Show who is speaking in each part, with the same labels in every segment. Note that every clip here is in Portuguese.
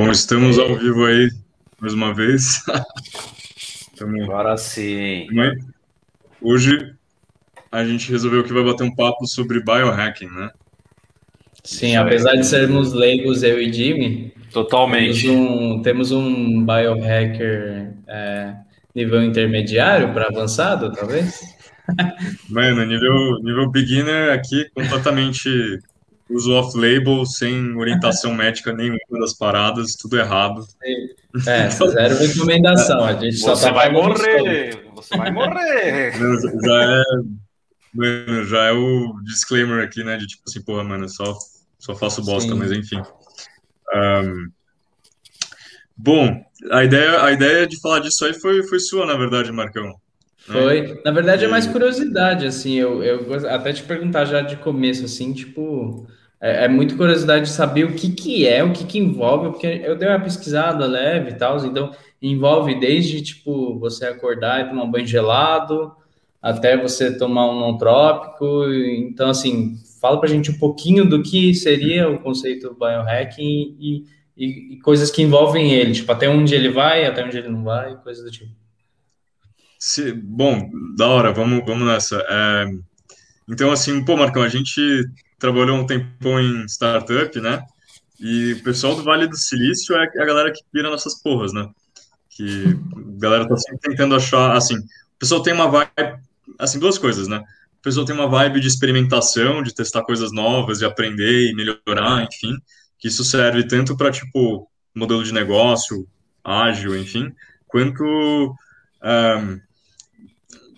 Speaker 1: Bom, estamos ao vivo aí mais uma vez.
Speaker 2: Tamo... Agora sim.
Speaker 1: Hoje a gente resolveu que vai bater um papo sobre biohacking, né?
Speaker 3: Sim, apesar de sermos leigos, eu e Jimmy.
Speaker 2: Totalmente.
Speaker 3: Temos um, temos um biohacker é, nível intermediário para avançado, talvez?
Speaker 1: Mano, nível, nível beginner aqui, completamente uso off-label, sem orientação médica nenhuma das paradas, tudo errado.
Speaker 3: É, então, zero recomendação. A gente
Speaker 2: você só tá vai morrer, você vai morrer.
Speaker 1: Já é, mano, já é o disclaimer aqui, né? De tipo assim, porra, mano, só, só faço bosta, Sim. mas enfim. Um, bom, a ideia, a ideia de falar disso aí foi, foi sua, na verdade, Marcão.
Speaker 3: Foi. Na verdade, é mais curiosidade, assim. Eu, eu até te perguntar já de começo, assim, tipo, é, é muito curiosidade de saber o que, que é, o que, que envolve, porque eu dei uma pesquisada leve e tal, então envolve desde, tipo, você acordar e tomar um banho gelado, até você tomar um não trópico. Então, assim, fala pra gente um pouquinho do que seria o conceito biohacking e, e, e coisas que envolvem ele, tipo, até onde ele vai, até onde ele não vai, coisas do tipo.
Speaker 1: Se, bom, da hora, vamos, vamos nessa. É, então, assim, pô, Marcão, a gente trabalhou um tempão em startup, né? E o pessoal do Vale do Silício é a galera que pira nessas porras, né? Que a galera tá sempre tentando achar, assim, o pessoal tem uma vibe, assim, duas coisas, né? O pessoal tem uma vibe de experimentação, de testar coisas novas, de aprender e melhorar, enfim, que isso serve tanto para, tipo, modelo de negócio, ágil, enfim, quanto um,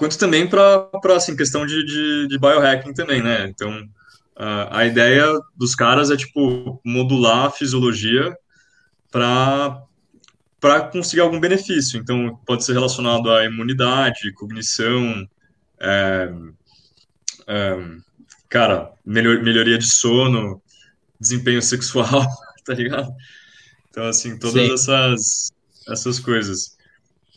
Speaker 1: quanto também para assim questão de, de, de, biohacking também, né? Então uh, a ideia dos caras é tipo modular a fisiologia para para conseguir algum benefício. Então pode ser relacionado à imunidade, cognição, é, é, cara, melhor, melhoria de sono, desempenho sexual, tá ligado? Então assim todas Sim. essas essas coisas.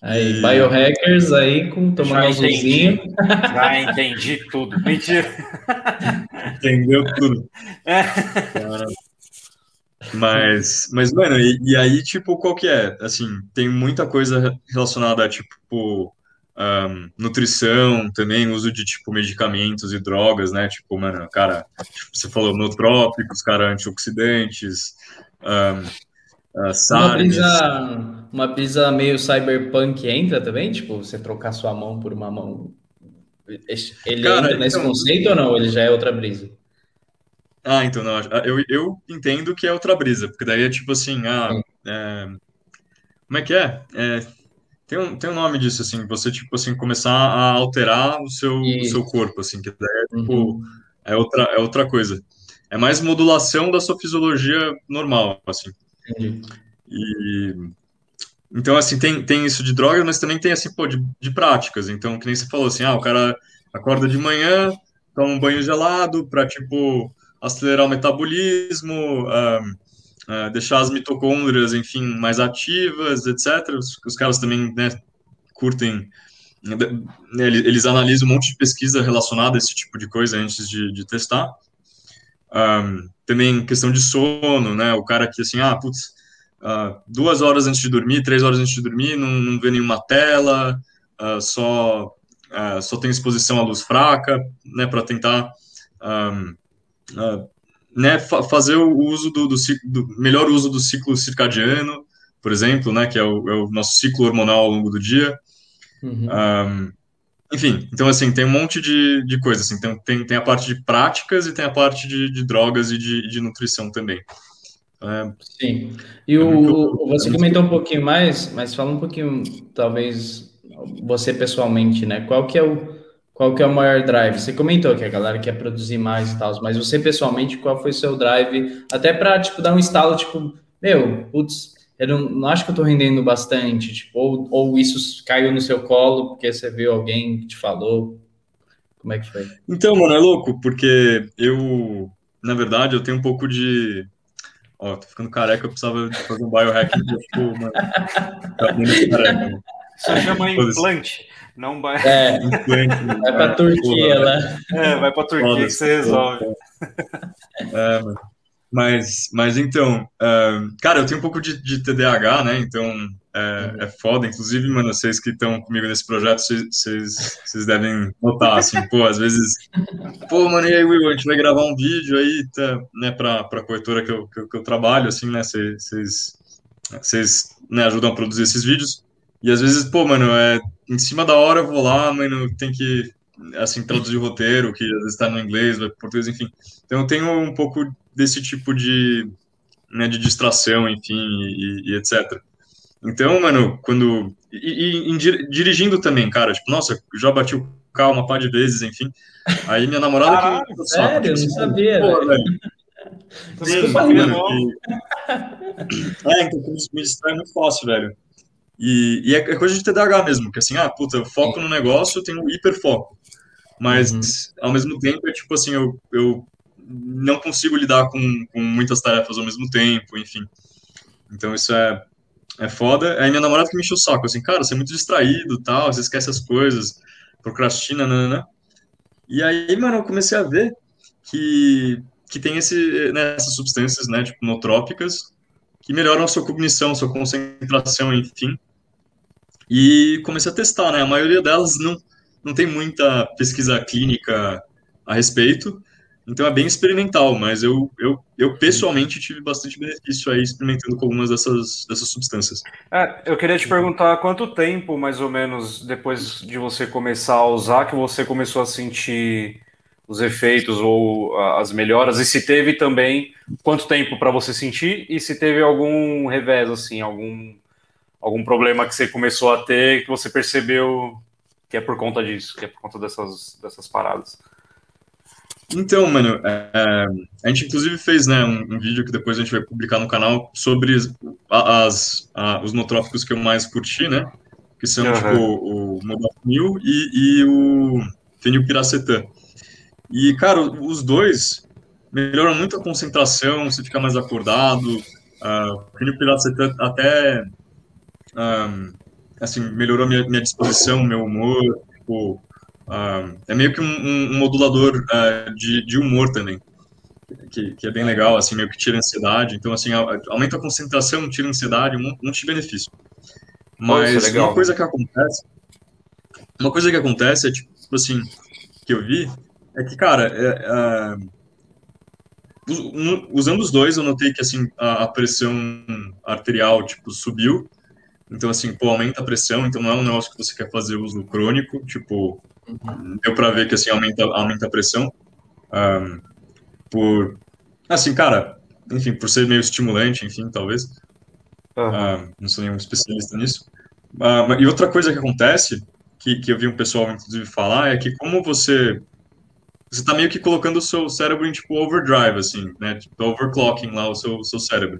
Speaker 3: Aí, biohackers aí com tomando azulzinho.
Speaker 2: Já entendi tudo. Mentira.
Speaker 1: Entendeu tudo. É. Mas, mas, mano, e, e, aí, tipo, qual que é? Assim, tem muita coisa relacionada a, tipo, um, nutrição também, uso de, tipo, medicamentos e drogas, né? Tipo, mano, cara, tipo, você falou nootrópicos, cara, antioxidantes, um,
Speaker 3: Uh, uma, brisa, uma brisa meio cyberpunk entra também? Tipo, você trocar sua mão por uma mão. Ele Cara, entra nesse então... conceito ou não? Ele já é outra brisa?
Speaker 1: Ah, então não. Eu, eu entendo que é outra brisa, porque daí é tipo assim, ah, é, como é que é? é? tem, um, tem um nome disso, assim, você, tipo assim, começar a alterar o seu, o seu corpo, assim, que daí é, tipo, uhum. é, outra, é outra coisa. É mais modulação da sua fisiologia normal, assim. E então, assim, tem, tem isso de drogas, mas também tem, assim, pô, de, de práticas. Então, que nem você falou, assim, ah, o cara acorda de manhã, toma um banho gelado para, tipo, acelerar o metabolismo, uh, uh, deixar as mitocôndrias, enfim, mais ativas, etc. Os, os caras também, né, curtem, né, eles, eles, analisam um monte de pesquisa relacionada a esse tipo de coisa antes de, de testar. Um, também questão de sono, né? O cara que assim, ah, putz, uh, duas horas antes de dormir, três horas antes de dormir, não, não vê nenhuma tela, uh, só uh, só tem exposição à luz fraca, né? Para tentar um, né, fa fazer o uso do, do, do, melhor uso do ciclo circadiano, por exemplo, né? Que é o, é o nosso ciclo hormonal ao longo do dia. Uhum. Um, enfim, então assim, tem um monte de, de coisas, assim, tem, tem, tem a parte de práticas e tem a parte de, de drogas e de, de nutrição também.
Speaker 3: É, Sim, e é o, muito, você comentou um pouquinho mais, mas fala um pouquinho, talvez, você pessoalmente, né, qual que é o, qual que é o maior drive? Você comentou que a galera quer produzir mais e tal, mas você pessoalmente, qual foi o seu drive, até para, tipo, dar um estalo, tipo, meu, putz, eu não, não acho que eu estou rendendo bastante, tipo, ou, ou isso caiu no seu colo porque você viu alguém que te falou. Como é que foi?
Speaker 1: Então, mano, é louco, porque eu, na verdade, eu tenho um pouco de. Ó, tô ficando careca, eu precisava fazer um biohacking, fico, mano,
Speaker 2: careca. Isso chama implante. Não vai.
Speaker 3: É, implante, vai pra Turquia lá.
Speaker 2: É, vai pra Turquia que você resolve.
Speaker 1: É, mano. Mas, mas então, uh, cara, eu tenho um pouco de, de TDAH, né? Então é, é foda. Inclusive, mano, vocês que estão comigo nesse projeto, vocês devem notar, assim, pô, às vezes, pô, mano, e aí, Will, a gente vai gravar um vídeo aí, tá, né, pra, pra corretora que eu, que eu, que eu trabalho, assim, né? Vocês né, ajudam a produzir esses vídeos. E às vezes, pô, mano, é, em cima da hora eu vou lá, mano, tem que, assim, traduzir o roteiro, que às vezes tá no inglês, vai português, enfim. Então eu tenho um pouco desse tipo de, né, de distração, enfim, e, e etc. Então, mano, quando. E, e, e, dirigindo também, cara, tipo, nossa, já bati o carro uma par de vezes, enfim. Aí minha namorada.
Speaker 3: Caralho, que, sério? Tipo, eu não sabia, Pô, velho.
Speaker 1: Desculpa, mano. É, então me distrai muito fácil, velho. E, e é, é, coisa de TDAH mesmo, que assim, ah, puta, eu foco no negócio, eu tenho um hiperfoco. Mas, uhum. ao mesmo tempo, é tipo assim, eu, eu não consigo lidar com, com muitas tarefas ao mesmo tempo, enfim. Então isso é, é foda. Aí minha namorada que me encheu o saco, assim, cara, você é muito distraído, tal, você esquece as coisas, procrastina, nanana. E aí, mano, eu comecei a ver que, que tem esse, né, essas substâncias, né, tipo, notrópicas, que melhoram a sua cognição, sua concentração, enfim. E comecei a testar, né, a maioria delas não, não tem muita pesquisa clínica a respeito, então é bem experimental, mas eu, eu, eu pessoalmente tive bastante benefício aí experimentando com algumas dessas, dessas substâncias.
Speaker 2: É, eu queria te perguntar quanto tempo, mais ou menos, depois de você começar a usar, que você começou a sentir os efeitos ou as melhoras, e se teve também quanto tempo para você sentir, e se teve algum revés, assim, algum, algum problema que você começou a ter, que você percebeu que é por conta disso, que é por conta dessas, dessas paradas.
Speaker 1: Então, mano, é, a gente inclusive fez né, um, um, vídeo que depois a gente vai publicar no canal sobre as, a, os notrópicos que eu mais curti, né? Que são, uhum. tipo, o, o Modafinil e, e o fenilpiracetam. E, cara, os dois melhoram muito a concentração, você fica mais acordado. Uh, o fenilpiracetam até, um, assim, melhorou minha, minha disposição, meu humor, tipo, Uh, é meio que um, um modulador uh, de, de, humor também, que, que, é bem legal, assim, meio que tira a ansiedade. Então, assim, aumenta a concentração, tira a ansiedade, um monte de benefício. Mas Pô, é uma coisa que acontece, uma coisa que acontece é, tipo assim, que eu vi, é que, cara, é, é, usando os dois, eu notei que, assim, a, a pressão arterial, tipo, subiu, então, assim, pô, aumenta a pressão, então não é um negócio que você quer fazer uso crônico, tipo. Deu para ver que assim aumenta, aumenta a pressão. Um, por assim, cara, enfim, por ser meio estimulante, enfim, talvez. Uhum. não sou nenhum especialista nisso. Uh, e outra coisa que acontece, que, que eu vi um pessoal inclusive falar, é que como você você está meio que colocando o seu cérebro em tipo overdrive, assim, né? Tipo, overclocking lá o seu, seu cérebro.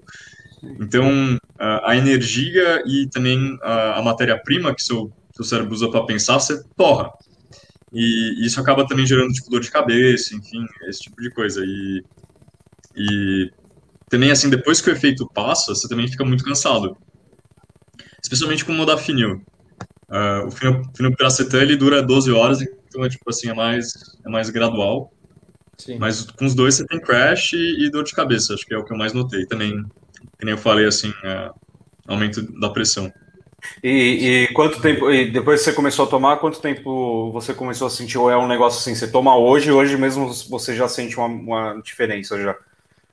Speaker 1: Então, a energia e também a, a matéria-prima que seu, seu cérebro usa para pensar, você torra. E isso acaba também gerando tipo dor de cabeça, enfim, esse tipo de coisa. E, e também assim, depois que o efeito passa, você também fica muito cansado. Especialmente com o modafinil. Uh, o fenilpiracetam ele dura 12 horas, então é tipo assim, é mais é mais gradual. Sim. Mas com os dois você tem crash e, e, dor de cabeça, acho que é o que eu mais notei. Também, que nem eu falei assim, é, aumento da pressão.
Speaker 2: E, e, quanto tempo, e depois que você começou a tomar, quanto tempo você começou a sentir, ou é um negócio assim, você toma hoje, hoje mesmo você já sente uma, uma diferença já?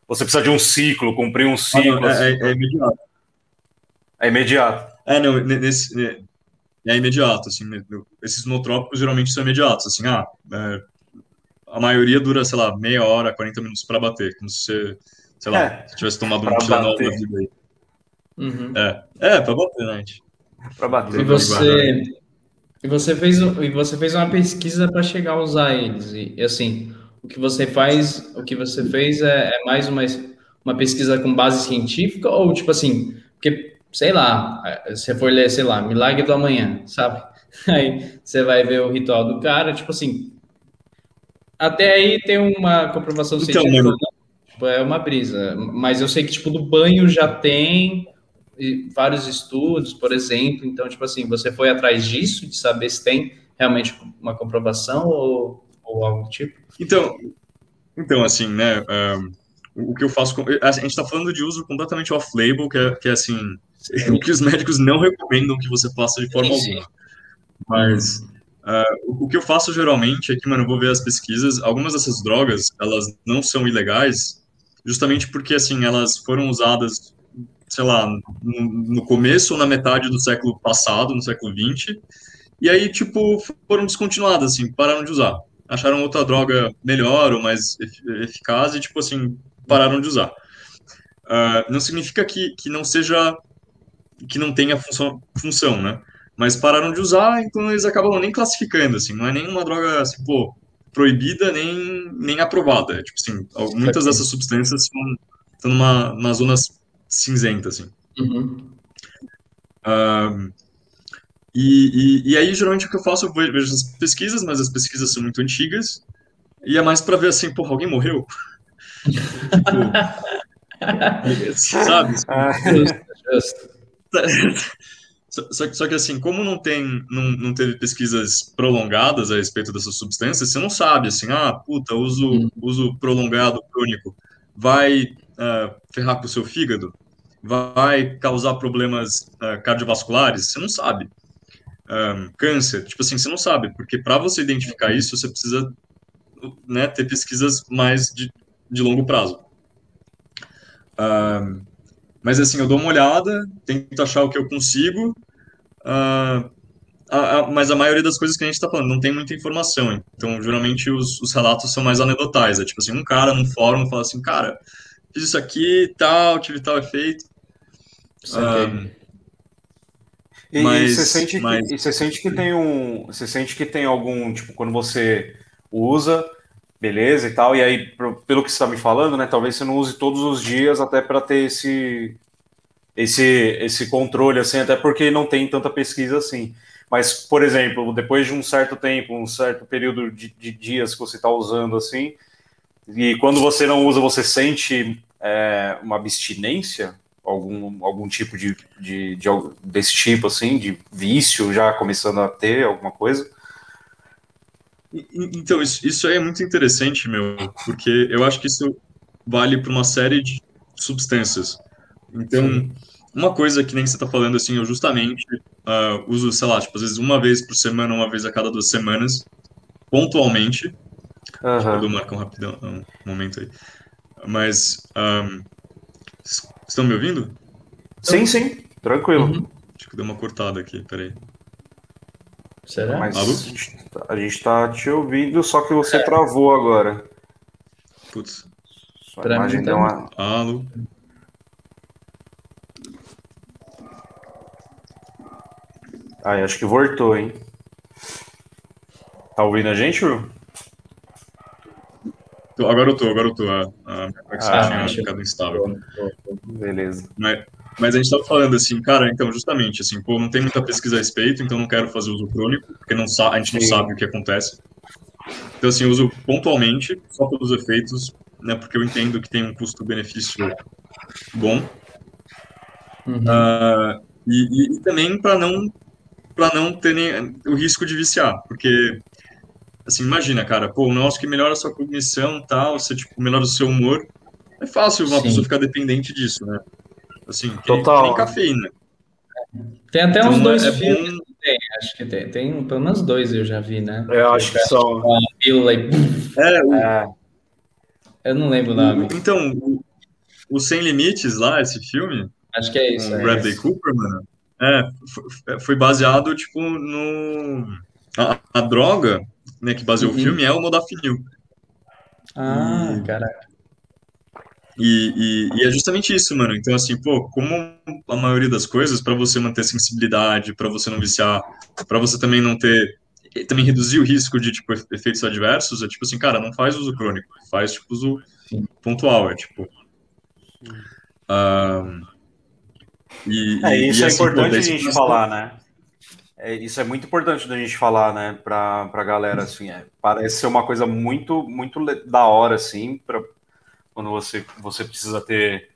Speaker 2: Você precisa de um ciclo, cumprir um ciclo? Ah, não,
Speaker 1: é, assim. é, é, imediato.
Speaker 2: É imediato?
Speaker 1: É, não, nesse, é, é imediato, assim, esses nootrópicos geralmente são imediatos, assim, ah, é, a maioria dura, sei lá, meia hora, 40 minutos para bater, como se você, sei lá, é, se tivesse tomado um Tilenol da vida aí. Uhum. É, é, para bater, né, gente?
Speaker 3: Para bater. E você, e você fez, e você fez uma pesquisa para chegar a usar eles. E assim, o que você faz, o que você fez é, é, mais uma, uma pesquisa com base científica ou tipo assim, porque sei lá, você for ler, sei lá, Milagre do Amanhã, sabe? Aí você vai ver o ritual do cara, tipo assim, até aí tem uma comprovação então, científica, né? tipo, é uma brisa, mas eu sei que tipo do banho já tem vários estudos, por exemplo. Então, tipo assim, você foi atrás disso, de saber se tem realmente uma comprovação ou, ou algo do tipo?
Speaker 1: Então, então assim, né? Um, o, que eu faço. Com, a gente está falando de uso completamente off-label, que é, que é assim, o que os médicos não recomendam que você faça de forma alguma. Mas uh, o que eu faço geralmente é que, mano, eu vou ver as pesquisas. Algumas dessas drogas, elas não são ilegais, justamente porque, assim, elas foram usadas, sei lá, no, no começo ou na metade do século passado, no século XX, e aí, tipo, foram descontinuadas, assim, pararam de usar. Acharam outra droga melhor ou mais eficaz e, tipo assim, pararam de usar. Uh, não significa que, que não seja, que não tenha função, função, né? Mas pararam de usar, então eles acabam nem classificando, assim, não é nem uma droga, assim, pô, proibida nem, nem aprovada. Tipo assim, muitas dessas substâncias estão, estão numa, numa zona cinzenta, assim. Uhum. Uh, e, e, e, aí, geralmente, o que eu faço, eu vejo as pesquisas, mas as pesquisas são muito antigas, e é mais para ver assim, porra, alguém morreu? tipo, sabe? Ah, só, só, que assim, como não tem, não, não teve pesquisas prolongadas a respeito dessas substâncias, você não sabe, assim, ah, puta, uso, hum. uso prolongado crônico vai uh, ferrar com o seu fígado? Vai causar problemas uh, cardiovasculares? Você não sabe um, câncer, tipo assim, você não sabe, porque para você identificar isso, você precisa né, ter pesquisas mais de, de longo prazo. Um, mas assim, eu dou uma olhada, tento achar o que eu consigo, uh, a, a, mas a maioria das coisas que a gente está falando não tem muita informação. Então, geralmente, os, os, relatos são mais anedotais. É tipo assim, um cara num fórum fala assim, cara, fiz isso aqui, tal, tive tal efeito. Um,
Speaker 2: e, mas, você sente mas... que, você sente que tem um. Você sente que tem algum, tipo, quando você usa, beleza e tal, e aí, pelo que você está me falando, né? Talvez você não use todos os dias até para ter esse, esse, esse controle, assim, até porque não tem tanta pesquisa assim. Mas, por exemplo, depois de um certo tempo, um certo período de, de dias que você está usando assim, e quando você não usa, você sente é, uma abstinência? algum, algum tipo de, de, de, desse tipo, assim, de vício já começando a ter alguma coisa?
Speaker 1: Então, isso, isso aí é muito interessante, meu, porque eu acho que isso vale para uma série de substâncias. Então, Sim. uma coisa que nem você está falando, assim, eu justamente uh, uso, sei lá, tipo, às vezes uma vez por semana, uma vez a cada duas semanas, pontualmente. Uhum. Eu marcar um rapidão, um momento aí. Mas, um, Estão me ouvindo?
Speaker 2: Sim, sim, tranquilo. Uhum.
Speaker 1: Acho que deu uma cortada aqui, peraí.
Speaker 3: Será?
Speaker 2: Mas Alô? a gente tá te ouvindo, só que você é. travou agora.
Speaker 1: Putz.
Speaker 2: Sua pra imagem deu uma...
Speaker 1: Alô?
Speaker 2: Ai, acho que voltou, hein? Tá ouvindo a gente, Will?
Speaker 1: Agora eu tô, agora eu tô. A, a conexão ah, tinha ficado instável.
Speaker 2: Beleza.
Speaker 1: Mas, mas a gente tava falando assim, cara, então, justamente, assim, pô, não tem muita pesquisa a respeito, então não quero fazer uso crônico, porque não a gente não Sim. sabe o que acontece. Então, assim, eu uso pontualmente, só pelos efeitos, né, porque eu entendo que tem um custo-benefício bom. Uhum. Uh, e, e, e, também para não para não ter o risco de viciar, porque assim, imagina, cara, pô, um negócio que melhora a sua cognição tal, você, tipo, melhora o seu humor, é fácil uma Sim. pessoa ficar dependente disso, né? Assim,
Speaker 2: Total.
Speaker 1: nem cafeína.
Speaker 3: Tem até então, uns dois é filmes bom... tem, acho que tem, tem pelo menos dois eu já vi, né?
Speaker 2: Eu acho que são. Uma
Speaker 3: pílula e...
Speaker 1: É, o... é,
Speaker 3: Eu não lembro o nome.
Speaker 1: Então, o, o Sem Limites lá, esse filme...
Speaker 3: Acho que é isso.
Speaker 1: Com
Speaker 3: é
Speaker 1: Bradley Cooper, mano. É, foi baseado, tipo, no... A, a droga né, que baseou uhum. o filme, é o modafinil.
Speaker 3: Ah, e, caraca.
Speaker 1: E, e, e, é justamente isso, mano. Então, assim, pô, como a maioria das coisas, para você manter sensibilidade, para você não viciar, para você também não ter. também reduzir o risco de, tipo, efeitos adversos, é tipo assim, cara, não faz uso crônico, faz, tipo, uso Sim. pontual, é tipo. Um,
Speaker 2: e, é, isso é assim, importante pô, a gente falar, né? É, isso é muito importante da gente falar, né, para a galera, assim, é, parece ser uma coisa muito, muito da hora, assim, para quando você, você precisa ter,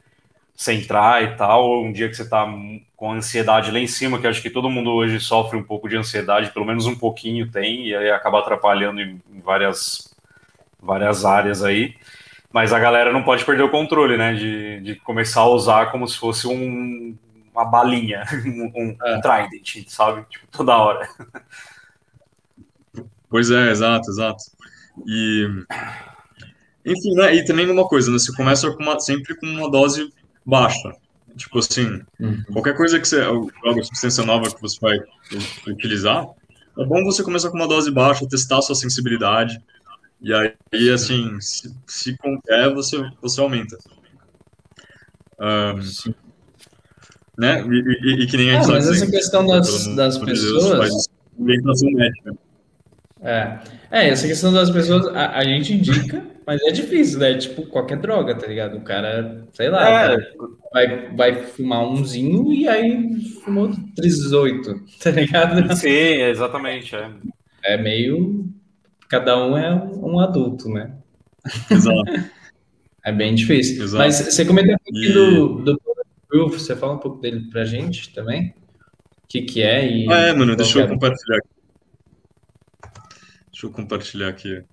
Speaker 2: centrar e tal, ou um dia que você está com ansiedade lá em cima, que acho que todo mundo hoje sofre um pouco de ansiedade, pelo menos um pouquinho tem, e aí acaba atrapalhando em várias, várias áreas aí, Mas a galera não pode perder o controle, né? De, de começar a usar como se fosse um, uma balinha, um, um é. trident, sabe? Tipo, toda hora.
Speaker 1: Pois é, exato, exato. E. Enfim, né? E também uma coisa, né? Você começa com uma, sempre com uma dose baixa. Tipo assim, uhum. qualquer coisa que você. Alguma substância nova que você vai utilizar, é bom você começar com uma dose baixa, testar a sua sensibilidade. E aí, assim, se, se conquer, você, você aumenta. Um, né? E, e, e, que nem a gente
Speaker 3: ah, Mas essa questão das, das pessoas.
Speaker 1: Deus, médica.
Speaker 3: É. é, essa questão das pessoas, a, a, gente indica, mas é difícil, né? Tipo, qualquer droga, tá ligado? O cara, sei lá, é. vai, vai fumar umzinho e aí fumou 18, tá ligado?
Speaker 2: Sim, exatamente. É,
Speaker 3: é meio. Cada um é um adulto, né?
Speaker 1: Exato.
Speaker 3: é bem difícil. Exato. Mas você comentou um pouquinho e... do, do Proof, você fala um pouco dele pra gente também? O que, que é? E
Speaker 1: ah, é, mano, deixa eu compartilhar aqui. Deixa eu compartilhar aqui.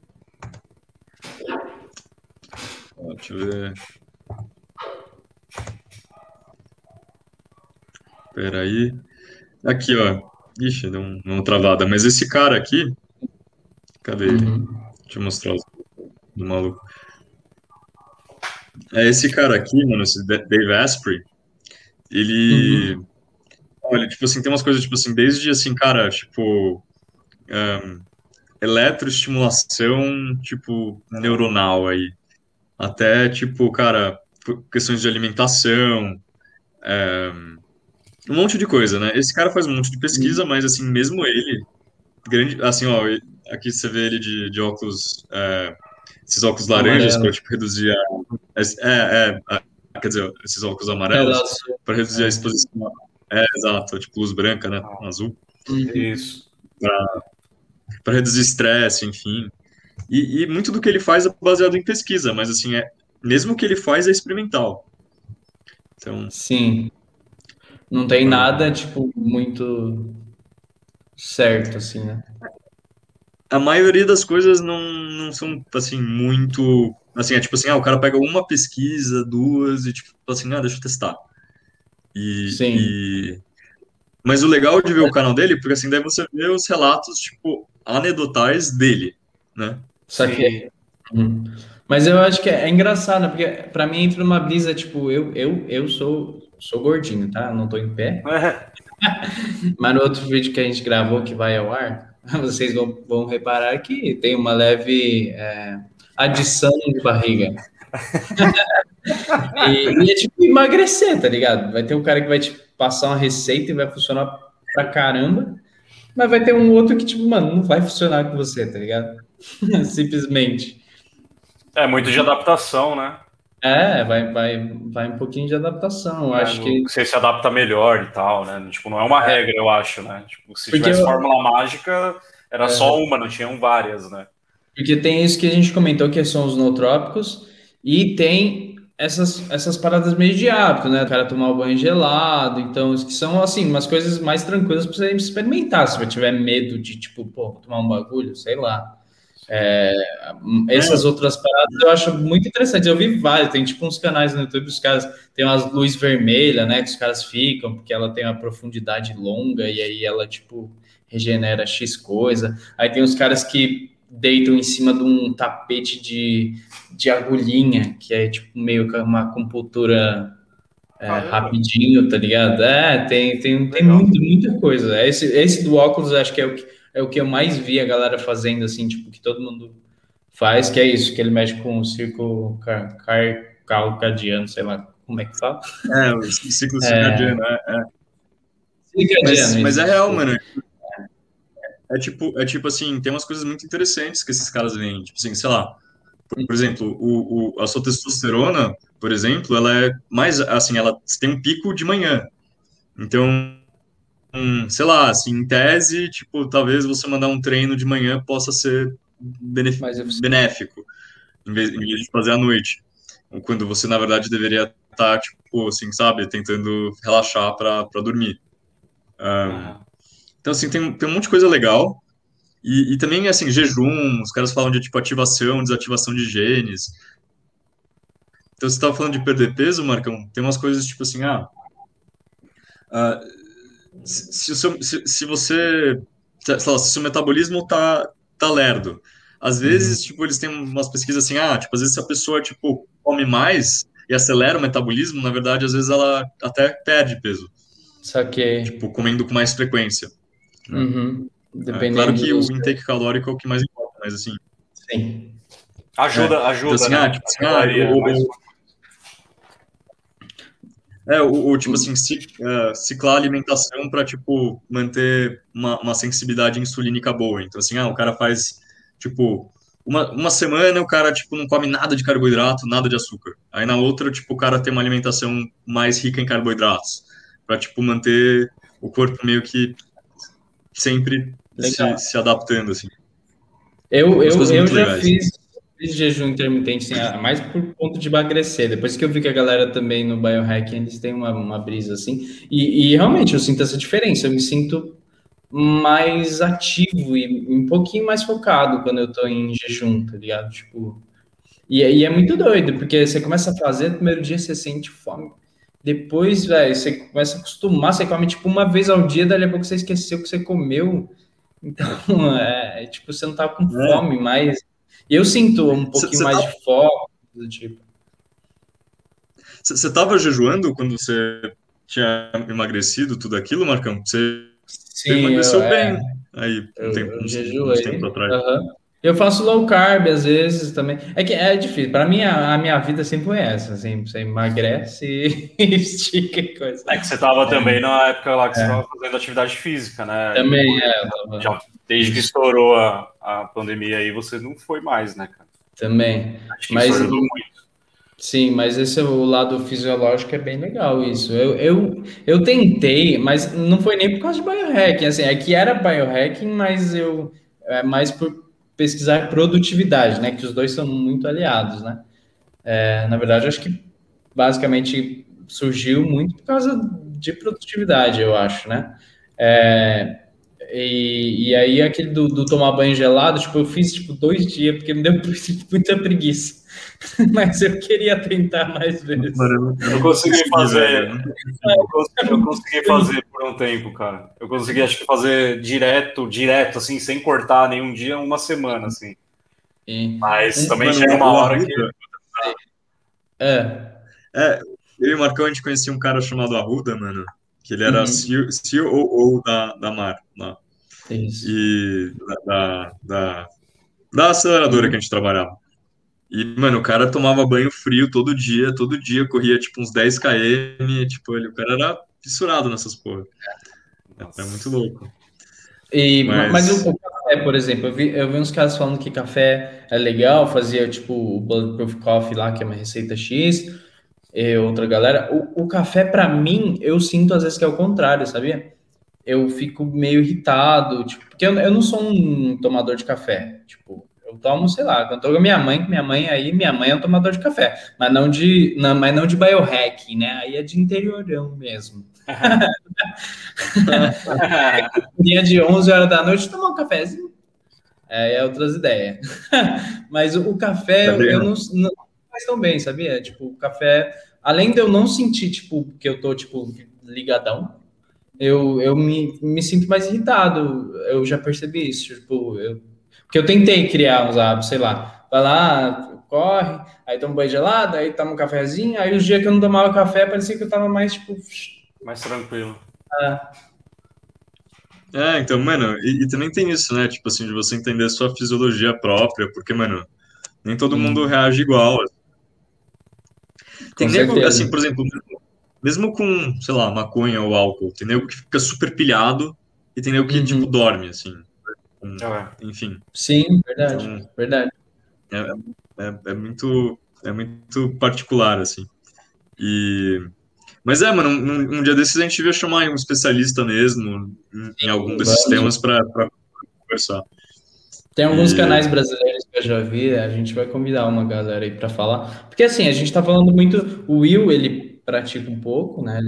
Speaker 1: deixa eu ver. Espera aí. Aqui, ó. Ixi, deu uma travada. Mas esse cara aqui... Cadê ele? Uhum. Deixa eu mostrar do maluco. É esse cara aqui, mano, esse Dave Asprey. Ele... Uhum. Olha, tipo assim, tem umas coisas, tipo assim, desde assim, cara, tipo... Um, eletroestimulação, tipo, neuronal aí. Até, tipo, cara, questões de alimentação, é, um monte de coisa, né? Esse cara faz um monte de pesquisa, mas, assim, mesmo ele, grande, assim, ó, aqui você vê ele de, de óculos, é, esses óculos laranjas para, tipo, reduzir a, é, é, quer dizer, esses óculos amarelos, é, para reduzir a exposição, é, exato, tipo, luz branca, né, azul.
Speaker 2: Isso.
Speaker 1: Pra, para reduzir estresse, enfim. E, e, muito do que ele faz é baseado em pesquisa, mas assim, é, mesmo o que ele faz é experimental. Então,
Speaker 3: Sim. Não tem nada, tipo, muito certo, assim, né?
Speaker 1: A maioria das coisas não, não são, assim, muito... Assim, é tipo assim, ah, o cara pega uma pesquisa, duas, e tipo, assim, ah, deixa eu testar. E,
Speaker 3: Sim.
Speaker 1: E... Mas o legal de ver o canal dele, porque assim, daí você vê os relatos, tipo, anedotais dele, né?
Speaker 3: Saquei. Uhum. Mas eu acho que é, é engraçado, porque para mim entra uma brisa, tipo, eu, eu, eu sou, sou gordinho, tá? não tô em pé. Mas no outro vídeo que a gente gravou, que vai ao ar, vocês vão, vão reparar que tem uma leve é, adição de barriga. e, e, é tipo emagrecer, tá ligado? Vai ter um cara que vai te passar uma receita e vai funcionar pra caramba. Mas vai ter um outro que, tipo, mano, não vai funcionar com você, tá ligado? Simplesmente.
Speaker 2: É muito de adaptação, né?
Speaker 3: É, vai, vai, vai um pouquinho de adaptação. Eu é, acho que.
Speaker 2: Você se adapta melhor e tal, né? Tipo, não é uma é. regra, eu acho, né? Tipo, se Porque tivesse eu... fórmula mágica, era é. só uma, não tinham várias, né?
Speaker 3: Porque tem isso que a gente comentou, que são os nootrópicos, e tem essas, essas paradas meio de hábito, né? O cara tomar o banho gelado, então, que são, assim, umas coisas mais tranquilas para você experimentar. Se você tiver medo de, tipo, pô, tomar um bagulho, sei lá. É, essas é. outras paradas eu acho muito interessante. Eu vi vários, tem tipo uns canais no YouTube, os caras tem umas luzes vermelhas, né? Que os caras ficam, porque ela tem uma profundidade longa e aí ela, tipo, regenera X coisa. Aí tem os caras que deitam em cima de um tapete de, de agulhinha, que é tipo meio que uma acupuntura é, rapidinho, tá ligado? É, tem, tem, tem muito, muita coisa. Esse, esse do óculos acho que é o que, é o que eu mais vi a galera fazendo, assim, tipo, que todo mundo faz, que é isso, que ele mexe com o círculo car, car, calcadiano, sei lá como é que fala.
Speaker 1: É, o ciclo circadiano, é. é. Circadiano, mas, mas é real, mano. É tipo, é tipo assim, tem umas coisas muito interessantes que esses caras veem. Tipo assim, sei lá, por, por exemplo, o, o, a sua testosterona, por exemplo, ela é mais, assim, ela tem um pico de manhã. Então, um, sei lá, assim, em tese, tipo, talvez você mandar um treino de manhã possa ser benéfico, em vez, em vez de fazer à noite. Quando você, na verdade, deveria estar, tipo, assim, sabe, tentando relaxar para dormir. Um, então, assim, tem, tem um monte de coisa legal. E, e também, assim, jejum, os caras falam de, tipo, ativação, desativação de genes. então você estava falando de perder peso, Marcão, tem umas coisas tipo assim, ah, uh, se, se, se, se, você, lá, se o metabolismo tá, tá lerdo, às uhum. vezes, uhum. tipo, eles têm umas pesquisas assim, ah, tipo, às vezes se a pessoa, tipo, come mais e acelera o metabolismo, na verdade, às vezes ela até perde peso.
Speaker 3: Saquei.
Speaker 1: Tipo, comendo com mais frequência.
Speaker 3: Né? Uhum.
Speaker 1: É, claro que o intake calórico é o que mais importa, mas assim...
Speaker 2: Sim. Ajuda, é. ajuda, então, assim,
Speaker 1: né? ah, tipo, assim, ah, o, o, é, o, o tipo assim, uh, ciclar a alimentação para, tipo, manter uma, uma sensibilidade insulínica boa. Então, assim, ah, o cara faz, tipo, uma, uma semana o cara, tipo, não come nada de carboidrato, nada de açúcar. Aí na outra, tipo, o cara tem uma alimentação mais rica em carboidratos. para tipo, manter o corpo meio que sempre se, se, adaptando, assim.
Speaker 3: Eu, eu, eu já legais. fiz fiz jejum intermitente, assim, mais por ponto de emagrecer. Depois que eu vi que a galera também no biohacking, eles têm uma, uma brisa assim. E, e, realmente eu sinto essa diferença. Eu me sinto mais ativo e um pouquinho mais focado quando eu tô em jejum, tá ligado? Tipo. E, e é muito doido, porque você começa a fazer, no primeiro dia você sente fome. Depois, velho, você começa a acostumar, você come tipo uma vez ao dia, dali a pouco você esqueceu que você comeu. Então, é, tipo, você não tá com é. fome mais eu sinto um pouquinho cê, mais tá... de foco, do tipo.
Speaker 1: Você estava jejuando quando você tinha emagrecido tudo aquilo, Marcão? Você, Sim, emagreceu eu, é. bem é, aí um
Speaker 3: eu, tempo, eu uns, atrás. Uhum. Eu faço low carb às vezes também. É que é difícil. Para mim, a, a, minha vida sempre foi essa. Assim, você emagrece e estica e coisa.
Speaker 2: É que você estava é. também na época lá que é. você estava fazendo atividade física, né?
Speaker 3: Também, é. Tava...
Speaker 2: Já, desde que estourou a, a pandemia aí, você não foi mais, né, cara?
Speaker 3: Também. Acho que mas, muito. Sim, mas esse é o lado fisiológico é bem legal isso. Eu, eu, eu tentei, mas não foi nem por causa de biohacking. Assim, é que era biohacking, mas eu é mais por pesquisar produtividade, né? Que os dois são muito aliados, né? É, na verdade, acho que basicamente surgiu muito por causa de produtividade, eu acho, né? É, e, e, aí aquele do, do, tomar banho gelado, tipo, eu fiz tipo dois dias, porque me deu muita preguiça. Mas eu queria tentar mais vezes.
Speaker 2: Eu não consegui fazer. Eu consegui, eu consegui fazer por um tempo, cara. Eu consegui, acho que, fazer direto, direto, assim, sem cortar nenhum dia, uma semana, assim. Mas também chega uma hora que.
Speaker 3: É.
Speaker 1: É, eu e o Marcão, a gente conhecia um cara chamado Arruda, mano, que ele era uhum. CEO da, da Mar, lá. Isso. E da, da, da aceleradora que a gente trabalhava. E, mano, o cara tomava banho frio todo dia, todo dia, corria tipo uns 10 km, tipo, ele, o cara era fissurado nessas porra. É, é muito louco.
Speaker 3: E, mas... mas o, café, por exemplo, eu vi, eu vi uns caras falando que café é legal, fazia tipo o Bulletproof Coffee lá, que é uma receita X, e outra galera. O, o café, para mim, eu sinto às vezes que é o contrário, sabia? Eu fico meio irritado, tipo, porque eu, eu não sou um tomador de café, tipo, eu tomo, sei lá, quando eu tô com a minha mãe, que minha mãe aí, minha mãe é um tomador de café, mas não de, não, mas não de biohacking, né? Aí é de interiorão mesmo. Dia de 11 horas da noite, tomar um cafezinho. É, é outras ideias. mas o, o café, tá eu, eu não, não faz tão bem, sabia? Tipo, o café, além de eu não sentir, tipo, que eu tô, tipo, ligadão, eu, eu me, me sinto mais irritado. Eu já percebi isso. Tipo, eu porque eu tentei criar uns hábitos, sei lá, vai lá, corre, aí toma um banho gelado, aí toma um cafezinho, aí os dias que eu não tomava café, parecia que eu tava mais, tipo...
Speaker 2: Mais tranquilo.
Speaker 1: É. É, então, mano, e, e, também tem isso, né? Tipo assim, de você entender a sua fisiologia própria, porque, mano, nem todo hum. mundo reage igual. Tem nego, assim, por exemplo, mesmo com, sei lá, maconha ou álcool, tem nego que fica super pilhado e tem nego que, uhum. tipo, dorme, assim. Ah, enfim.
Speaker 3: Sim, verdade, então, verdade.
Speaker 1: É, é, é, muito, é muito particular, assim. E... Mas é, mano, um, um dia desses a gente devia chamar um especialista mesmo em, em algum desses temas para conversar.
Speaker 3: Tem alguns e... canais brasileiros que eu já vi, a gente vai convidar uma galera aí para falar. Porque assim, a gente tá falando muito. O Will, ele pratica um pouco, né?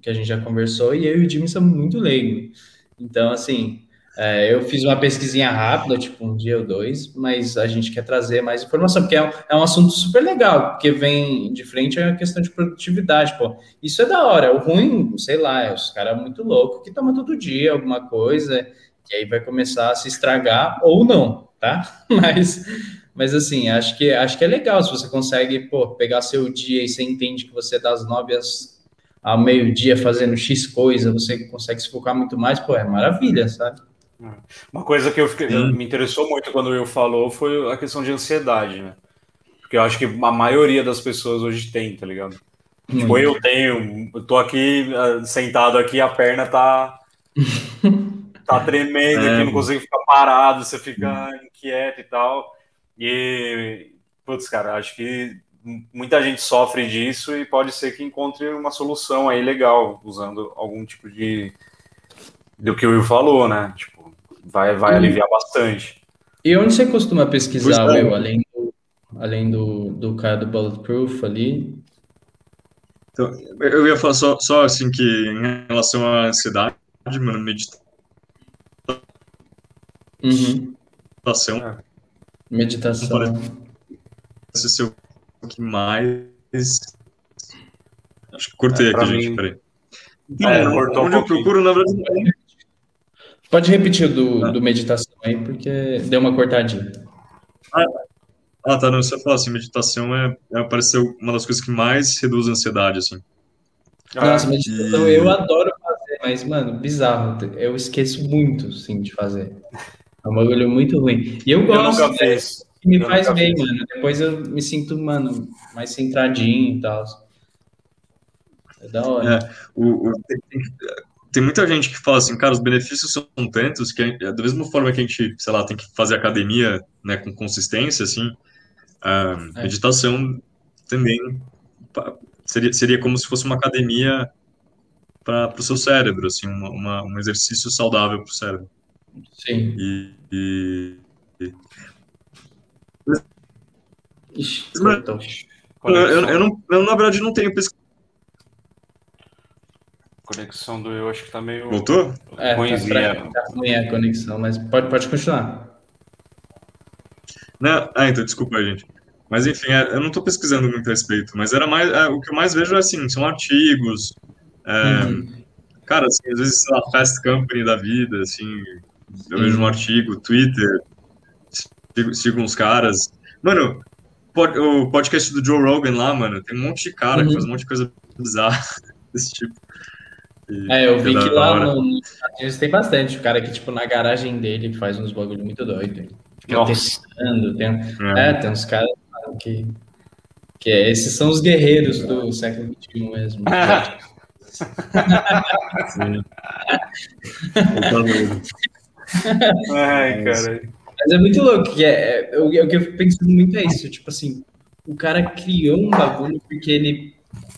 Speaker 3: Que a gente já conversou, e eu e o Jimmy somos muito leigos. Então, assim, É, eu fiz uma pesquisinha rápida, tipo um dia ou dois, mas a gente quer trazer mais informação, porque é um, é um assunto super legal, porque vem de frente a questão de produtividade, pô. Isso é da hora. O ruim, sei lá, é os caras muito loucos que tomam todo dia alguma coisa, que aí vai começar a se estragar ou não, tá? Mas, mas assim, acho que, acho que é legal se você consegue, pô, pegar seu dia e você entende que você é das nove às, ao meio-dia fazendo X coisa, você consegue se focar muito mais, pô, é maravilha, sabe?
Speaker 2: Uma coisa que eu fiquei, me interessou muito quando o Will falou foi a questão de ansiedade, né? Porque eu acho que a maioria das pessoas hoje tem, tá ligado? Hum. Tipo, eu tenho, eu tô aqui ah, sentado aqui, a perna tá tá tremendo é, aqui, não consigo ficar parado, você fica inquieto e tal. E putz, cara, acho que muita gente sofre disso e pode ser que encontre uma solução aí legal usando algum tipo de do que o Will falou, né? Tipo, vai, vai aliviar bastante.
Speaker 3: E onde você costuma pesquisar, é. Will, além do, além do, do cara do Bulletproof ali?
Speaker 1: Então, eu ia falar só, só assim que em relação à ansiedade, mano, meditação.
Speaker 3: Uhum.
Speaker 1: Meditação.
Speaker 3: É. Meditação.
Speaker 1: Parece ser o que mais. Acho que cortei é, aqui, mim... gente, peraí. é, onde eu procuro, na verdade,
Speaker 3: Pode repetir do, do meditação aí, porque deu uma cortadinha.
Speaker 1: Ah, ah tá. Não, você falou assim, meditação é, é parece uma das coisas que mais reduz a ansiedade, assim.
Speaker 3: Nossa, ah, meditação e... eu adoro fazer, mas, mano, bizarro. Eu esqueço muito, sim, de fazer. É um bagulho muito ruim. E eu gosto. Eu nunca fiz. Me eu faz bem, fiz. mano. Depois eu me sinto, mano, mais centradinho e tal. É da hora.
Speaker 1: É, o, o, tem muita gente que fala assim, cara, os benefícios são tantos que, é da mesma forma que a gente, sei lá, tem que fazer academia, né, com consistência, assim, a é. meditação também seria, seria como se fosse uma academia para o seu cérebro, assim, uma, uma, um exercício saudável para o cérebro.
Speaker 3: Sim.
Speaker 1: E, e.
Speaker 3: Ixi,
Speaker 1: eu, eu, eu, não, eu, na verdade, não tenho pesquisa
Speaker 2: conexão do eu acho que tá meio.
Speaker 1: Voltou?
Speaker 3: É, ruimzinha. Tá, tá ruim a conexão, mas pode, pode continuar.
Speaker 1: Não, ah, então, desculpa, gente. Mas enfim, é, eu não estou pesquisando muito a respeito, mas era mais. É, o que eu mais vejo é assim, são artigos. É, uhum. Cara, assim, às vezes a Fast Company da vida, assim, eu vejo um artigo, Twitter, sigo, sigo uns caras. Mano, pod, o podcast do Joe Rogan lá, mano, tem um monte de cara uhum. que faz um monte de coisa bizarra desse tipo.
Speaker 3: É, eu vi que lá no, Estados tem bastante. O cara que, tipo, na garagem dele faz uns bagulho muito doido. Fica testando. Tem, é. é. tem uns caras que. Que é, esses são os guerreiros do século XXI mesmo.
Speaker 1: Sim.
Speaker 2: Ai, cara.
Speaker 3: Mas é muito louco, que é, é, o, o que eu fico pensando muito é isso, tipo assim, o cara criou um bagulho porque ele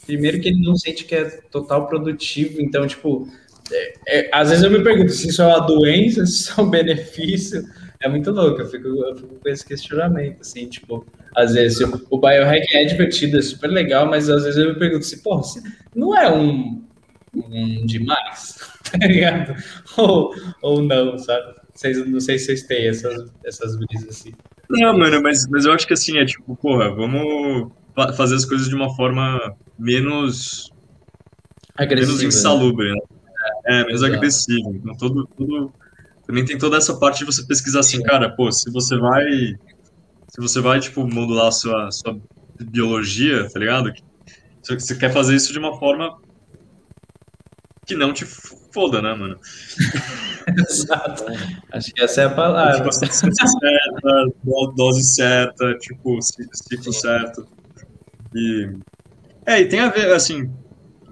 Speaker 3: primeiro que ele não sente que é total produtivo, então, tipo, é, é, às vezes eu me pergunto se isso é uma doença, se isso é um benefício, é muito louco, eu fico, eu fico com esse questionamento, assim, tipo, às vezes o, o biohacking é divertido, é super legal, mas às vezes eu me pergunto se, pô, se não é um, um demais, tá ligado? Ou, ou não, sabe? Vocês, não sei se vocês têm essas, essas brisas assim.
Speaker 1: Não, mano, mas, mas eu acho que assim, é tipo, porra, vamos fazer as coisas de uma forma menos
Speaker 3: Agressiva,
Speaker 1: menos né? insalubre, né? É, menos Exato. agressivo. Então, todo, todo, também tem toda essa parte de você pesquisar assim, cara, pô, se você vai se você vai, tipo, modular a sua, sua biologia, tá ligado? Você quer fazer isso de uma forma que não te foda, né, mano?
Speaker 3: Exato. Acho que essa é a palavra. Tipo,
Speaker 1: certa, dose certa, tipo, ciclo certo. E, é, e tem a ver, assim,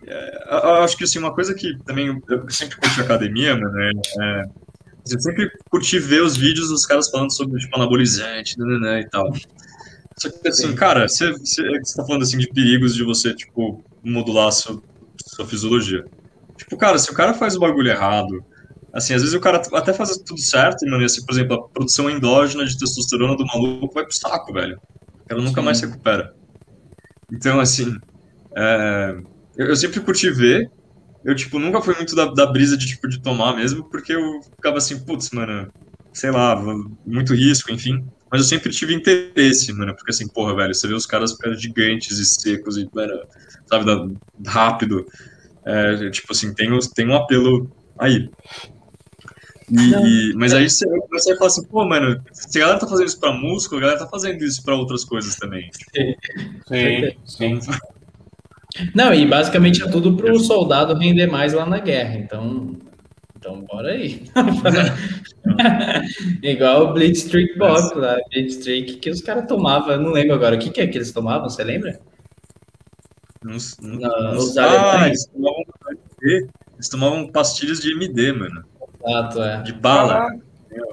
Speaker 1: é, eu acho que assim, uma coisa que também eu sempre curti academia, mano, é, é, eu sempre curti ver os vídeos dos caras falando sobre tipo, anabolizante né, né, né e tal. Só que assim, Sim. cara, você, você, você tá falando assim de perigos de você, tipo, modular a sua, sua fisiologia. Tipo, cara, se o cara faz o bagulho errado, assim, às vezes o cara até faz tudo certo, mano, e assim, por exemplo, a produção endógena de testosterona do maluco vai pro saco, velho. O cara nunca Sim. mais se recupera. Então, assim, é, eu, eu, sempre curti ver, eu, tipo, nunca fui muito da, da brisa de, tipo, de tomar mesmo, porque eu ficava assim, putz, mano, sei lá, muito risco, enfim. Mas eu sempre tive interesse, mano, porque assim, porra, velho, você vê os caras caras gigantes e secos e, mano, sabe, rápido. É, tipo assim, tem, tem um apelo aí. E, mas aí você, você fala assim, pô, mano, se a galera tá fazendo isso pra músculo, a galera tá fazendo isso pra outras coisas também.
Speaker 2: Sim, sim.
Speaker 3: Não, e basicamente é tudo pro soldado render mais lá na guerra, então. Então, bora aí. Igual o Blitzkrieg Box lá, Blitzkrieg que os caras tomavam, não lembro agora, o que, que é que eles tomavam, você lembra?
Speaker 1: Nos, nos, nos, ah, eles tomavam, eles tomavam pastilhas de MD, mano.
Speaker 3: Exato, é.
Speaker 1: De bala.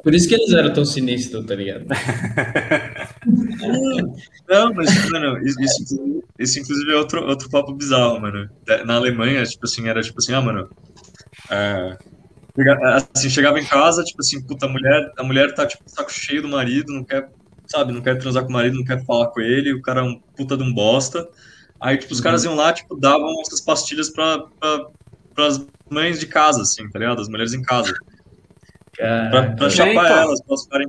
Speaker 3: Por isso que eles eram tão sinistros, tá ligado?
Speaker 1: Não, mas, mano, isso, isso inclusive é outro, outro papo bizarro, mano. Na Alemanha, tipo assim, era tipo assim, ah, mano. É, assim, chegava em casa, tipo assim, puta, a mulher, a mulher tá, tipo, saco cheio do marido, não quer, sabe, não quer transar com o marido, não quer falar com ele, o cara é um puta de um bosta. Aí, tipo, os uhum. caras iam lá, tipo, davam essas pastilhas pra, pra, pras mães de casa, assim, tá ligado? As mulheres em casa. Pra, pra chapar elas, pra elas ficarem.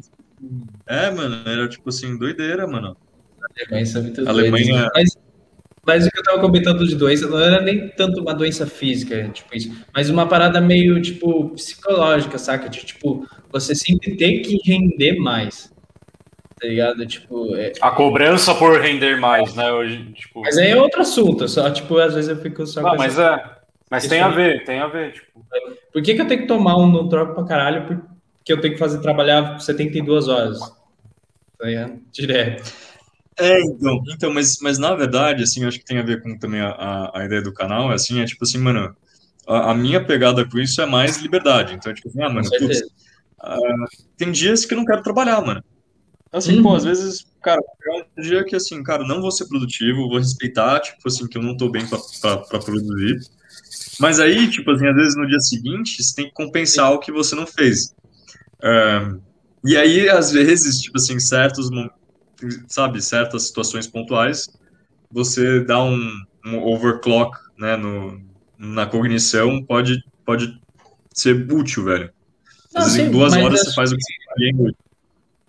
Speaker 1: É, mano, era tipo assim, doideira, mano.
Speaker 3: Alemanha é muito Alemanha... Mas, mas o que eu tava comentando de doença não era nem tanto uma doença física, tipo isso, mas uma parada meio, tipo, psicológica, saca? De, tipo, você sempre tem que render mais. Tá ligado? Tipo. É...
Speaker 2: A cobrança por render mais, né? Hoje, tipo...
Speaker 3: Mas aí é outro assunto, só, tipo, às vezes eu fico só.
Speaker 2: Ah, mas essa... é. Mas tem a ver, tem a ver, tipo.
Speaker 3: Por que, que eu tenho que tomar um no troco pra caralho? Porque eu tenho que fazer trabalhar 72 horas. Tá ligado? Direto.
Speaker 1: É, então, então mas, mas na verdade, assim, acho que tem a ver com também a, a, ideia do canal, assim, é tipo assim, mano, a, a, minha pegada com isso é mais liberdade. Então, é tipo assim, ah, mano, putz, uh, tem dias que eu não quero trabalhar, mano. Assim, uhum. pô, às vezes, cara, é um dia que, assim, cara, não vou ser produtivo, vou respeitar, tipo assim, que eu não tô bem pra, pra, pra produzir. Mas aí, tipo assim, às vezes no dia seguinte, você tem que compensar o que você não fez. Um, e aí, às vezes, tipo assim, certos, sabe, certas situações pontuais, você dá um, um overclock, né, no, na cognição, pode, pode ser útil, velho. Às vezes, sim, em duas horas, você faz o que você faria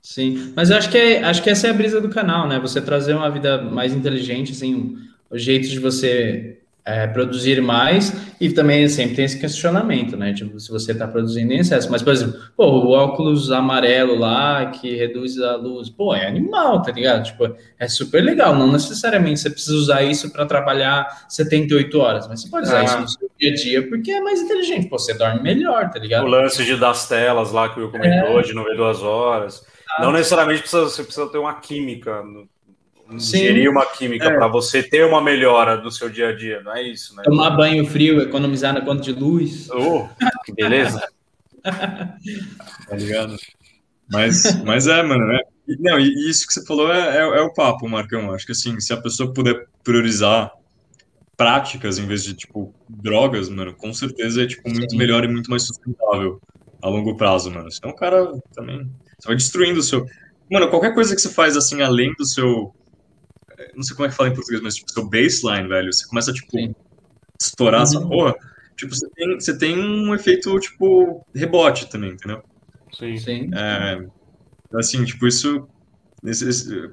Speaker 3: Sim, mas eu acho que, é, acho que essa é a brisa do canal, né? Você trazer uma vida mais inteligente, assim, o jeito de você é, produzir mais e também sempre tem esse questionamento, né? Tipo, se você está produzindo em excesso. Mas, por exemplo, pô, o óculos amarelo lá que reduz a luz, pô, é animal, tá ligado? Tipo, é super legal. Não necessariamente você precisa usar isso para trabalhar 78 horas, mas você pode usar é. isso no seu dia a dia porque é mais inteligente. Pô, você dorme melhor, tá ligado?
Speaker 2: O lance de das telas lá que eu comentou, é. de não ver duas horas. Não necessariamente precisa, você precisa ter uma química ingerir uma química é. para você ter uma melhora do seu dia a dia, não é isso, né?
Speaker 3: Tomar banho frio, economizar na conta de luz.
Speaker 2: Oh, que beleza.
Speaker 1: tá ligado? Mas, mas é, mano, né? Não, e isso que você falou é, é, é, o papo, Marcão. Acho que assim, se a pessoa puder priorizar práticas em vez de, tipo, drogas, mano, com certeza é, tipo, muito Sim. melhor e muito mais sustentável a longo prazo, mano. Senão o cara também... Você vai destruindo o seu... Mano, qualquer coisa que você faz, assim, além do seu não sei como é que fala em português, mas tipo, seu baseline, velho, você começa, tipo, Sim. estourar uhum. essa porra, tipo, você tem, você tem um efeito, tipo, rebote também, entendeu?
Speaker 3: Sim. Sim.
Speaker 1: É, assim, tipo, isso, esse, esse,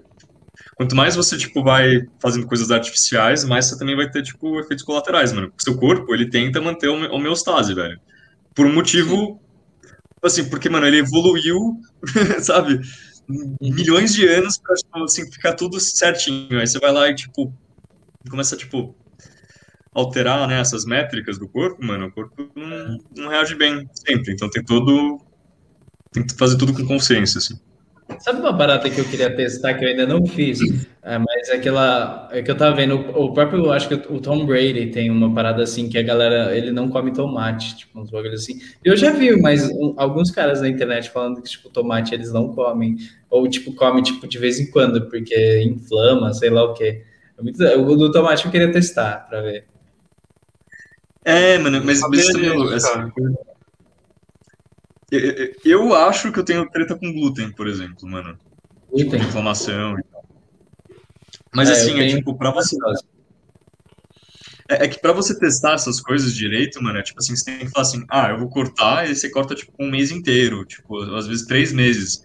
Speaker 1: quanto mais você, tipo, vai fazendo coisas artificiais, mais você também vai ter, tipo, efeitos colaterais, mano. Porque seu corpo, ele tenta manter a homeostase, velho. Por um motivo, Sim. Assim, porque, mano, ele evoluiu, sabe? milhões de anos pra tipo, assim, ficar tudo certinho. Aí você vai lá e, tipo, começa, tipo, alterar né, essas métricas do corpo, mano, o corpo não, não reage bem sempre. Então tem todo. Tem que fazer tudo com consciência, assim.
Speaker 3: Sabe uma barata que eu queria testar que eu ainda não fiz? É, mas é aquela. É que eu tava vendo. O próprio. Acho que o Tom Brady tem uma parada assim que a galera. Ele não come tomate, tipo, uns bagulhos assim. Eu já vi, mas um, alguns caras na internet falando que, tipo, tomate eles não comem. Ou, tipo, come, tipo, de vez em quando, porque inflama, sei lá o quê. É o do tomate eu queria testar pra ver.
Speaker 1: É, mano, mas, mas também. Assim, eu, eu acho que eu tenho treta com glúten, por exemplo, mano. Glúten. Tipo, inflamação e tal. Mas é, assim, é tipo, pra você. É, é que para você testar essas coisas direito, mano, é tipo assim, você tem que falar assim, ah, eu vou cortar, e você corta, tipo, um mês inteiro, tipo, às vezes três meses.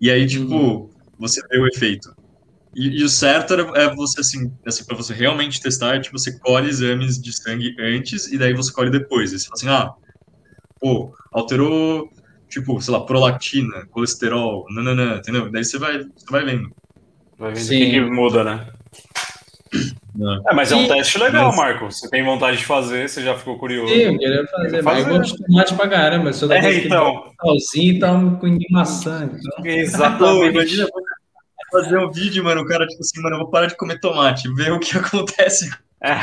Speaker 1: E aí, tipo, uhum. você vê o efeito. E, e, o certo é você, assim, assim para você realmente testar, é tipo, você colhe exames de sangue antes e daí você colhe depois. E você fala assim, ah, pô, alterou, tipo, sei lá, prolactina, colesterol, nananã, entendeu? Daí você vai, você vai vendo.
Speaker 2: Vai vendo o que, que muda, né? É, mas é um teste legal, mas... Marco. Você tem vontade de fazer, você já ficou curioso.
Speaker 3: Sim, eu queria fazer, mas eu gosto de tomate pra caramba. Sou
Speaker 2: é, então.
Speaker 3: Sozinho e toma com maçã. Então.
Speaker 2: Exatamente.
Speaker 1: imagina fazer um vídeo, mano, o cara, tipo assim, mano, eu vou parar de comer tomate, ver o que acontece.
Speaker 3: É.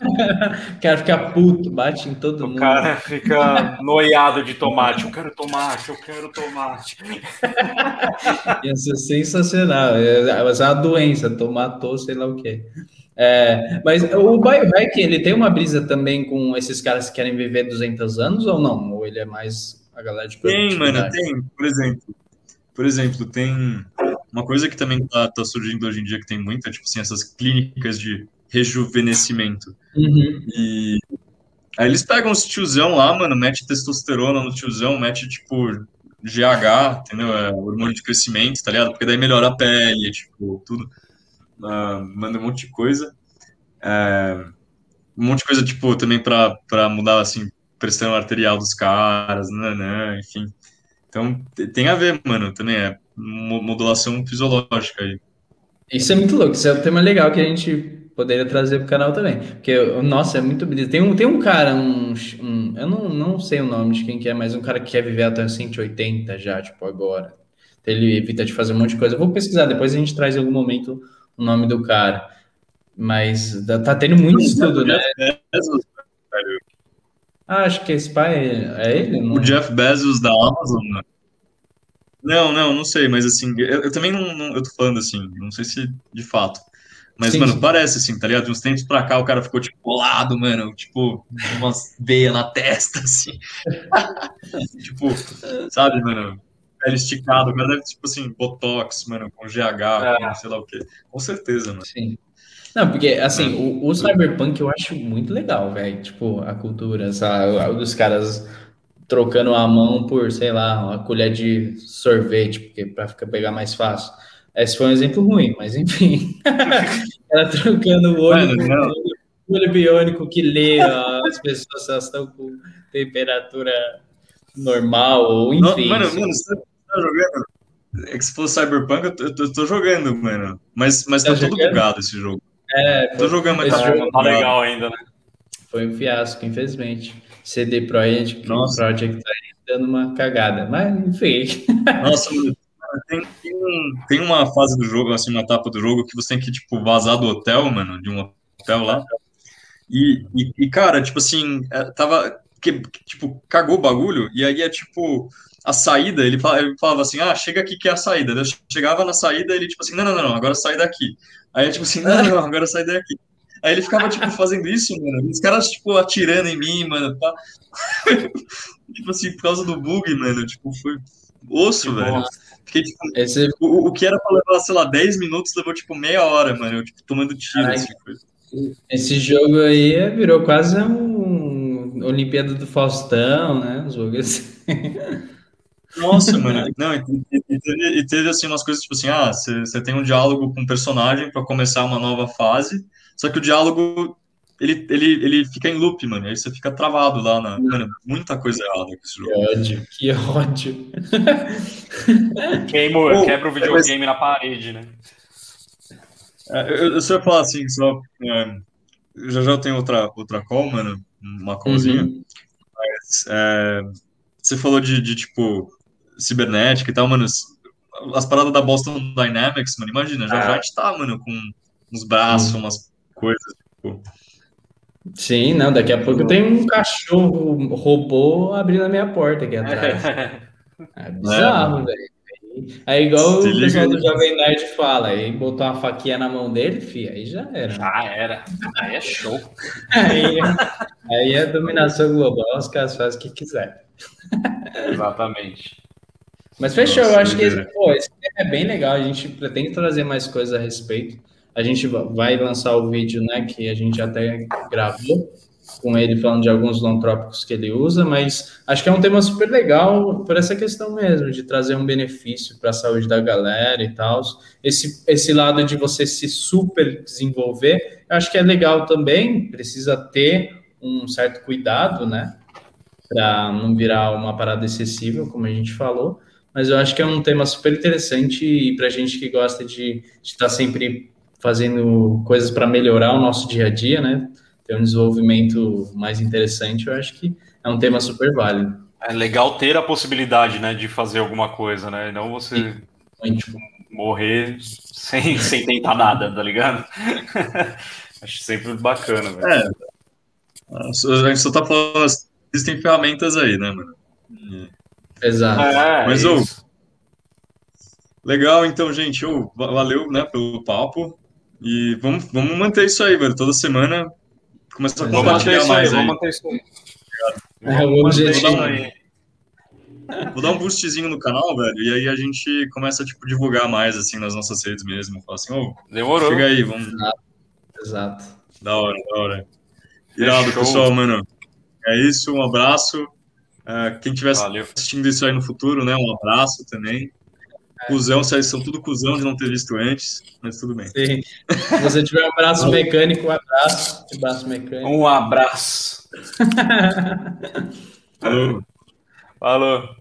Speaker 3: o cara fica puto, bate em todo
Speaker 2: o
Speaker 3: mundo.
Speaker 2: O cara fica noiado de tomate. Eu quero tomate, eu quero tomate.
Speaker 3: Ia ser sensacional. É uma doença, tomatou, sei lá o quê. É, mas o biohack, ele tem uma brisa também com esses caras que querem viver 200 anos ou não? Ou ele é mais a galera de
Speaker 1: Tem, mano, tem. Por exemplo, por exemplo, tem uma coisa que também tá, tá surgindo hoje em dia que tem muita, tipo assim, essas clínicas de rejuvenescimento.
Speaker 3: Uhum.
Speaker 1: E aí eles pegam os tiozão lá, mano, mete testosterona no tiozão, mete, tipo, GH, entendeu? É, hormônio de crescimento, tá ligado? Porque daí melhora a pele, tipo, tudo uh, manda um monte de coisa. É, um monte de coisa, tipo, também para mudar, assim, pressão arterial dos caras, né, né, enfim. Então, tem a ver, mano, também é modulação fisiológica aí.
Speaker 3: Isso é muito louco, isso é um tema legal que a gente poderia trazer para o canal também. Porque, nossa, é muito bonito. Tem um, tem um cara, um, um, eu não, não sei o nome de quem que é, mas um cara que quer viver até 180 já, tipo, agora. Ele evita de fazer um monte de coisa. Eu vou pesquisar, depois a gente traz em algum momento o nome do cara. Mas tá tendo muito estudo, né? Ah, acho que esse pai é ele?
Speaker 1: Não? O Jeff Bezos da Amazon, né? Não, não, não sei, mas assim, eu, eu também não, não, eu tô falando assim, não sei se de fato. Mas, sim, mano, sim. parece assim, tá ligado? De uns tempos pra cá o cara ficou, tipo, colado, mano, tipo, umas veias na testa, assim. tipo, sabe, mano? pele esticada, o cara deve, tipo assim, botox, mano, com GH, é. com sei lá o quê. Com certeza, mano.
Speaker 3: Sim. Não, porque, assim, o, o cyberpunk eu acho muito legal, velho. Tipo, a cultura, essa, dos caras trocando a mão por, sei lá, uma colher de sorvete, porque para ficar pegar mais fácil. Esse foi um exemplo ruim, mas enfim. Ela trocando o olho, mano, o olho biônico que lê as pessoas elas estão com temperatura normal, ou enfim.
Speaker 1: Não, mano, mano, você tá jogando? É que se for Cyberpunk, eu tô, eu tô, jogando, mano. Mas, mas tá, tá todo bugado esse jogo.
Speaker 3: É,
Speaker 1: tô jogando, mas
Speaker 2: tá, jogo tá legal ainda, né?
Speaker 3: Foi um fiasco, infelizmente. CD Projekt, Project tá aí dando uma cagada, mas enfim.
Speaker 1: Nossa, mano, tem, tem, uma fase do jogo, assim, uma etapa do jogo que você tem que, tipo, vazar do hotel, mano, de um hotel lá. E, e, e cara, tipo assim, é, tava, que, tipo, cagou o bagulho, e aí é tipo, a saída, ele falava, assim, ah, chega aqui que é a saída. Eu chegava na saída, ele, tipo assim, não, não, não, agora sai daqui. Aí eu, tipo assim, não, não, agora sai daqui. Aí ele ficava, tipo, fazendo isso, mano. Os caras, tipo, atirando em mim, mano. Pá. tipo assim, por causa do bug, mano. Tipo, foi osso, que velho. Fiquei, tipo, Esse... o, o que era pra levar, sei lá, 10 minutos, levou, tipo, meia hora, mano. Eu, tipo, tomando tiro, Ai, assim,
Speaker 3: Esse jogo aí virou quase um Olimpíada do Faustão, né? Os jogos assim.
Speaker 1: Nossa, mano. Não, e, e, teve, e, teve, assim umas coisas tipo assim, ah, você tem um diálogo com um personagem para começar uma nova fase, só que o diálogo ele, ele, ele fica em loop, mano. Aí você fica travado lá na. Mano, muita coisa errada com esse jogo.
Speaker 3: Que ódio, que ódio.
Speaker 2: Queimo, oh, quebra o videogame mas... na parede, né?
Speaker 1: É, eu, eu só ia falar assim, só. É, já já tem outra, outra call, mano. Uma callzinha. Uhum. Mas é, você falou de, de tipo cibernética e tal, mano, as paradas da Boston Dynamics, mano, imagina, já, ah. já a gente tá, mano, com uns braços, umas coisas, tipo...
Speaker 3: Sim, não, daqui a pouco tem um cachorro robô abrindo a minha porta aqui atrás. É bizarro, é, velho. É igual Se o pessoal do Jovem Nerd fala, aí botou uma faquinha na mão dele, fi, aí já era.
Speaker 2: Já era. Aí é show.
Speaker 3: aí, aí é dominação global, os caras fazem o que quiser.
Speaker 2: Exatamente.
Speaker 3: Mas fechou, Nossa, eu acho que esse, pô, esse é bem legal. A gente pretende trazer mais coisas a respeito. A gente vai lançar o vídeo, né, que a gente até gravou com ele falando de alguns nootrópicos que ele usa, mas acho que é um tema super legal por essa questão mesmo, de trazer um benefício para a saúde da galera e tal. Esse, esse lado de você se super desenvolver, eu acho que é legal também, precisa ter um certo cuidado, né, para não virar uma parada excessiva, como a gente falou, mas eu acho que é um tema super interessante e para gente que gosta de estar tá sempre fazendo coisas para melhorar o nosso dia a dia, né? Ter um desenvolvimento mais interessante, eu acho que é um tema super válido.
Speaker 2: É legal ter a possibilidade, né, de fazer alguma coisa, né? Não você tipo, morrer sem, sem tentar nada, tá ligado? acho sempre bacana, velho. É.
Speaker 1: A gente só tá falando, existem ferramentas aí, né, mano?
Speaker 3: Exato. É,
Speaker 1: Mas, ô, legal, então, gente, ô, valeu, né, pelo papo. E vamos, vamos manter isso aí, velho. Toda semana começar a compartilhar mais aí. Vamos manter isso aí. É, o objetivo. Aí. Vou dar um boostzinho no canal, velho, e aí a gente começa a tipo, divulgar mais assim nas nossas redes mesmo. Falar assim, ô, oh, Demorou. chega aí, vamos.
Speaker 3: Exato. Exato.
Speaker 1: Da hora, da hora. Irado, pessoal, mano. É isso, um abraço. Uh, quem estiver assistindo isso aí no futuro, né? Um abraço também. Cusão, vocês são tudo cuzão de não ter visto antes, mas tudo bem.
Speaker 3: Sim. Se você tiver um braço mecânico, um abraço. Um braço mecânico.
Speaker 2: Um abraço.
Speaker 1: Falou.
Speaker 2: Falou.